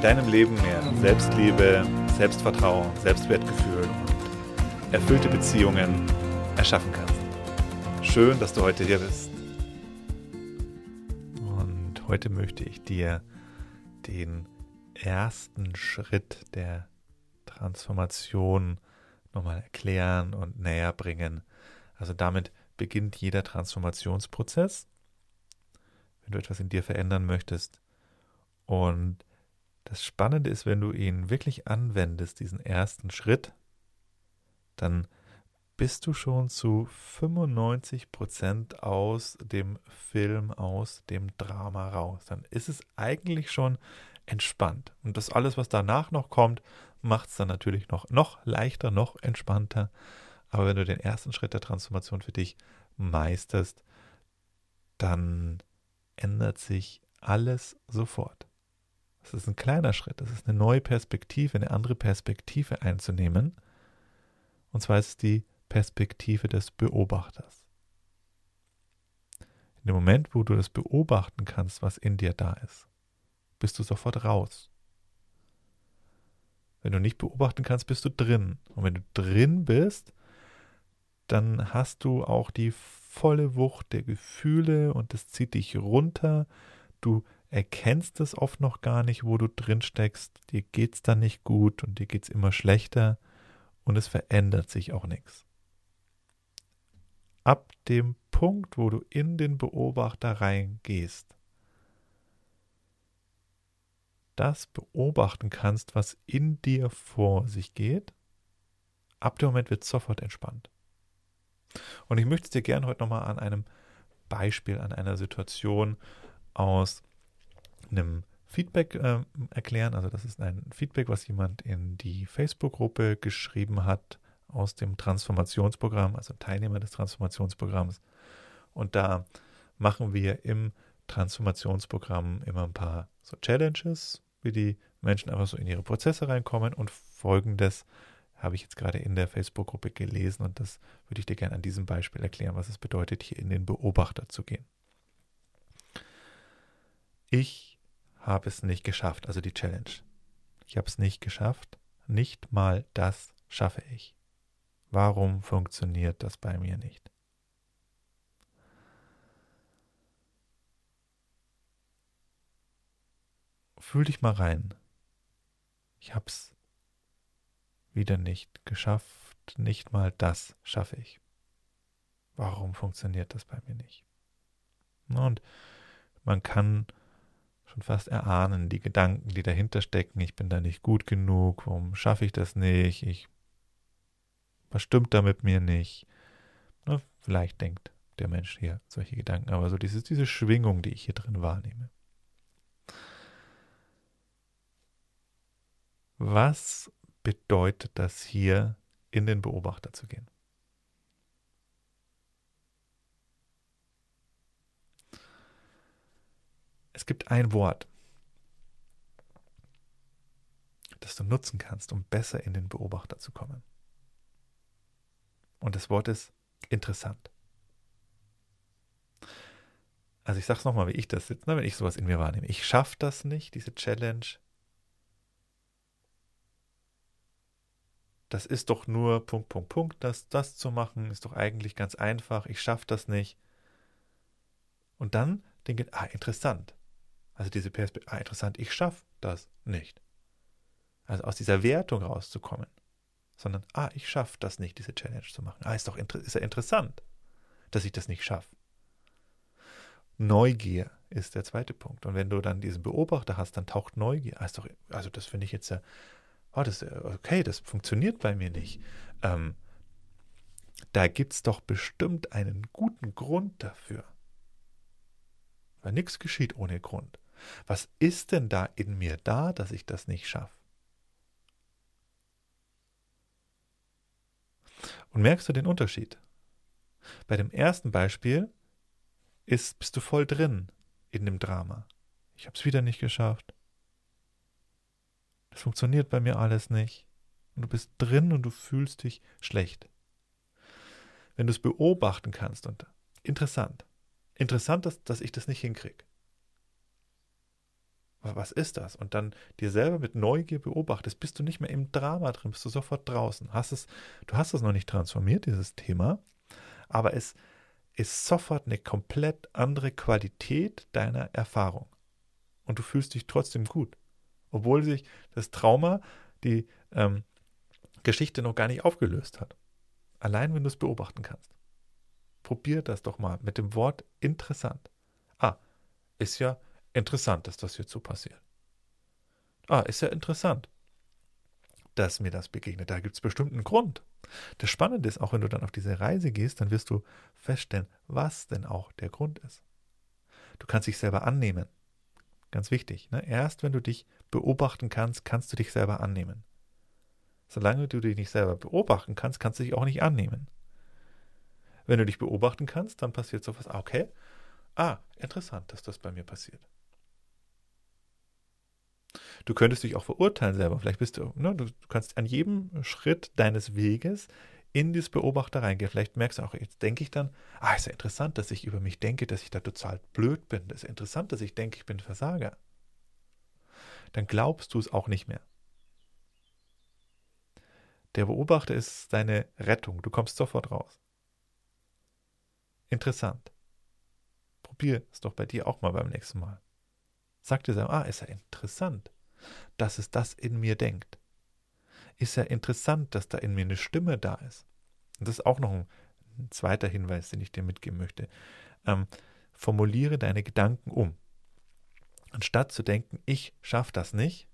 deinem Leben mehr Selbstliebe, Selbstvertrauen, Selbstwertgefühl und erfüllte Beziehungen erschaffen kannst. Schön, dass du heute hier bist. Und heute möchte ich dir den ersten Schritt der Transformation nochmal erklären und näher bringen. Also damit beginnt jeder Transformationsprozess. Wenn du etwas in dir verändern möchtest und das Spannende ist, wenn du ihn wirklich anwendest, diesen ersten Schritt, dann bist du schon zu 95 Prozent aus dem Film, aus dem Drama raus. Dann ist es eigentlich schon entspannt. Und das alles, was danach noch kommt, macht es dann natürlich noch, noch leichter, noch entspannter. Aber wenn du den ersten Schritt der Transformation für dich meisterst, dann ändert sich alles sofort. Das ist ein kleiner Schritt. Das ist eine neue Perspektive, eine andere Perspektive einzunehmen. Und zwar ist es die Perspektive des Beobachters. In dem Moment, wo du das beobachten kannst, was in dir da ist, bist du sofort raus. Wenn du nicht beobachten kannst, bist du drin. Und wenn du drin bist, dann hast du auch die volle Wucht der Gefühle und das zieht dich runter. Du erkennst es oft noch gar nicht, wo du drin steckst. Dir geht es dann nicht gut und dir geht es immer schlechter und es verändert sich auch nichts. Ab dem Punkt, wo du in den Beobachter reingehst, das beobachten kannst, was in dir vor sich geht, ab dem Moment wird sofort entspannt. Und ich möchte es dir gerne heute nochmal an einem Beispiel, an einer Situation aus einem Feedback äh, erklären. Also das ist ein Feedback, was jemand in die Facebook-Gruppe geschrieben hat aus dem Transformationsprogramm, also Teilnehmer des Transformationsprogramms. Und da machen wir im Transformationsprogramm immer ein paar so Challenges, wie die Menschen einfach so in ihre Prozesse reinkommen. Und folgendes habe ich jetzt gerade in der Facebook-Gruppe gelesen und das würde ich dir gerne an diesem Beispiel erklären, was es bedeutet, hier in den Beobachter zu gehen. Ich habe es nicht geschafft, also die Challenge. Ich habe es nicht geschafft. Nicht mal das schaffe ich. Warum funktioniert das bei mir nicht? Fühl dich mal rein. Ich habe es wieder nicht geschafft. Nicht mal das schaffe ich. Warum funktioniert das bei mir nicht? Und man kann schon fast erahnen, die Gedanken, die dahinter stecken, ich bin da nicht gut genug, warum schaffe ich das nicht, ich, was stimmt da mit mir nicht? Na, vielleicht denkt der Mensch hier solche Gedanken, aber so diese, diese Schwingung, die ich hier drin wahrnehme. Was bedeutet das hier, in den Beobachter zu gehen? Gibt ein Wort, das du nutzen kannst, um besser in den Beobachter zu kommen. Und das Wort ist interessant. Also ich sage es nochmal, wie ich das sitze, ne, wenn ich sowas in mir wahrnehme. Ich schaffe das nicht, diese Challenge. Das ist doch nur Punkt, Punkt, Punkt, das, das zu machen, ist doch eigentlich ganz einfach. Ich schaffe das nicht. Und dann denke ich, ah, interessant. Also diese Perspektive, ah, interessant, ich schaffe das nicht. Also aus dieser Wertung rauszukommen, sondern, ah, ich schaffe das nicht, diese Challenge zu machen. Ah, ist doch ist ja interessant, dass ich das nicht schaffe. Neugier ist der zweite Punkt. Und wenn du dann diesen Beobachter hast, dann taucht Neugier. Ah, ist doch, also das finde ich jetzt ja, oh, das, okay, das funktioniert bei mir nicht. Ähm, da gibt es doch bestimmt einen guten Grund dafür. Weil nichts geschieht ohne Grund. Was ist denn da in mir da, dass ich das nicht schaffe? Und merkst du den Unterschied? Bei dem ersten Beispiel ist, bist du voll drin in dem Drama. Ich habe es wieder nicht geschafft. Das funktioniert bei mir alles nicht. Und du bist drin und du fühlst dich schlecht. Wenn du es beobachten kannst und interessant. Interessant, dass, dass ich das nicht hinkriege. Was ist das? Und dann dir selber mit Neugier beobachtest, bist du nicht mehr im Drama drin, bist du sofort draußen. Hast es, du hast es noch nicht transformiert, dieses Thema, aber es ist sofort eine komplett andere Qualität deiner Erfahrung. Und du fühlst dich trotzdem gut. Obwohl sich das Trauma, die ähm, Geschichte noch gar nicht aufgelöst hat. Allein wenn du es beobachten kannst. Probier das doch mal mit dem Wort interessant. Ah, ist ja interessant, dass das so passiert. Ah, ist ja interessant, dass mir das begegnet. Da gibt es bestimmt einen Grund. Das Spannende ist, auch wenn du dann auf diese Reise gehst, dann wirst du feststellen, was denn auch der Grund ist. Du kannst dich selber annehmen. Ganz wichtig. Ne? Erst wenn du dich beobachten kannst, kannst du dich selber annehmen. Solange du dich nicht selber beobachten kannst, kannst du dich auch nicht annehmen. Wenn du dich beobachten kannst, dann passiert sowas, okay, ah, interessant, dass das bei mir passiert. Du könntest dich auch verurteilen selber. Vielleicht bist du, ne, du kannst an jedem Schritt deines Weges in dieses Beobachter reingehen. Vielleicht merkst du auch, jetzt denke ich dann, ah, ist ja interessant, dass ich über mich denke, dass ich da total blöd bin. Das ist interessant, dass ich denke, ich bin Versager. Dann glaubst du es auch nicht mehr. Der Beobachter ist deine Rettung. Du kommst sofort raus. Interessant. Probier es doch bei dir auch mal beim nächsten Mal. Sag dir selber, ah, ist ja interessant, dass es das in mir denkt. Ist ja interessant, dass da in mir eine Stimme da ist. Und das ist auch noch ein, zweiter Hinweis, den ich dir mitgeben möchte. Ähm, formuliere deine Gedanken um. Anstatt zu denken, ich schaffe das nicht,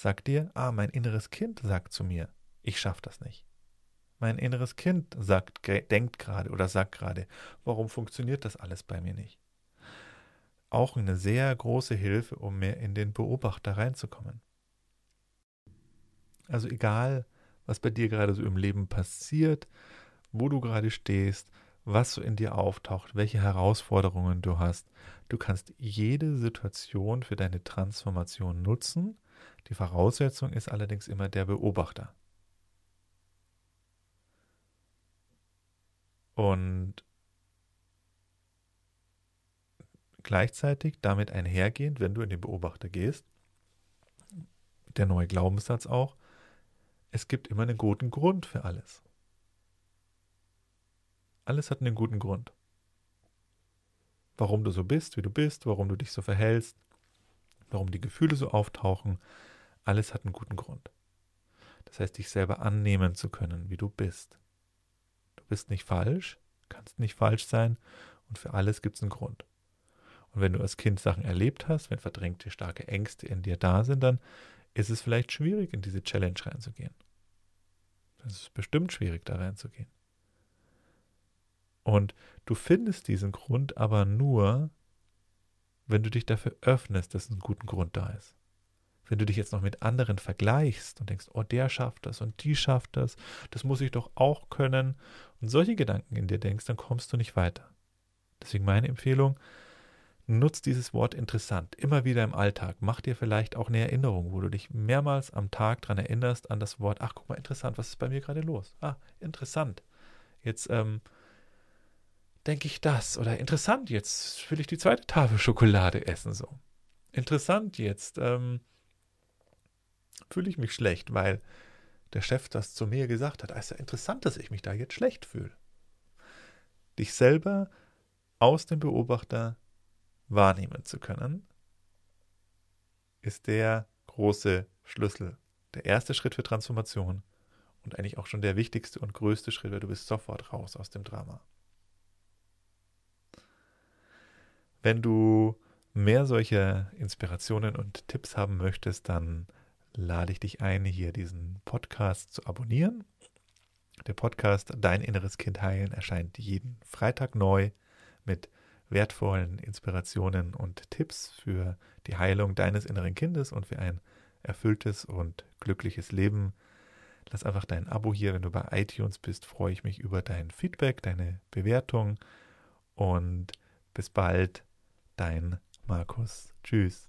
Sag dir, ah, mein inneres Kind sagt zu mir, ich schaffe das nicht. Mein inneres Kind sagt, denkt gerade oder sagt gerade, warum funktioniert das alles bei mir nicht? Auch eine sehr große Hilfe, um mehr in den Beobachter reinzukommen. Also egal, was bei dir gerade so im Leben passiert, wo du gerade stehst, was so in dir auftaucht, welche Herausforderungen du hast, du kannst jede Situation für deine Transformation nutzen die Voraussetzung ist allerdings immer der Beobachter. Und gleichzeitig damit einhergehend, wenn du in den Beobachter gehst, der neue Glaubenssatz auch, es gibt immer einen guten Grund für alles. Alles hat einen guten Grund. Warum du so bist, wie du bist, warum du dich so verhältst, warum die Gefühle so auftauchen, alles hat einen guten Grund. Das heißt, dich selber annehmen zu können, wie du bist. Du bist nicht falsch, kannst nicht falsch sein und für alles gibt es einen Grund. Und wenn du als Kind Sachen erlebt hast, wenn verdrängte, starke Ängste in dir da sind, dann ist es vielleicht schwierig, in diese Challenge reinzugehen. Es ist bestimmt schwierig, da reinzugehen. Und du findest diesen Grund aber nur, wenn du dich dafür öffnest, dass ein guter Grund da ist. Wenn du dich jetzt noch mit anderen vergleichst und denkst, oh, der schafft das und die schafft das, das muss ich doch auch können, und solche Gedanken in dir denkst, dann kommst du nicht weiter. Deswegen meine Empfehlung, nutz dieses Wort interessant immer wieder im Alltag. Mach dir vielleicht auch eine Erinnerung, wo du dich mehrmals am Tag daran erinnerst an das Wort, ach guck mal, interessant, was ist bei mir gerade los? Ah, interessant. Jetzt ähm, denke ich das. Oder interessant, jetzt will ich die zweite Tafel Schokolade essen. So. Interessant, jetzt ähm, fühle ich mich schlecht, weil der Chef das zu mir gesagt hat. Es ist ja interessant, dass ich mich da jetzt schlecht fühle. Dich selber aus dem Beobachter wahrnehmen zu können, ist der große Schlüssel, der erste Schritt für Transformation und eigentlich auch schon der wichtigste und größte Schritt, weil du bist sofort raus aus dem Drama. Wenn du mehr solche Inspirationen und Tipps haben möchtest, dann lade ich dich ein, hier diesen Podcast zu abonnieren. Der Podcast Dein inneres Kind heilen erscheint jeden Freitag neu mit wertvollen Inspirationen und Tipps für die Heilung deines inneren Kindes und für ein erfülltes und glückliches Leben. Lass einfach dein Abo hier, wenn du bei iTunes bist, freue ich mich über dein Feedback, deine Bewertung und bis bald, dein Markus. Tschüss.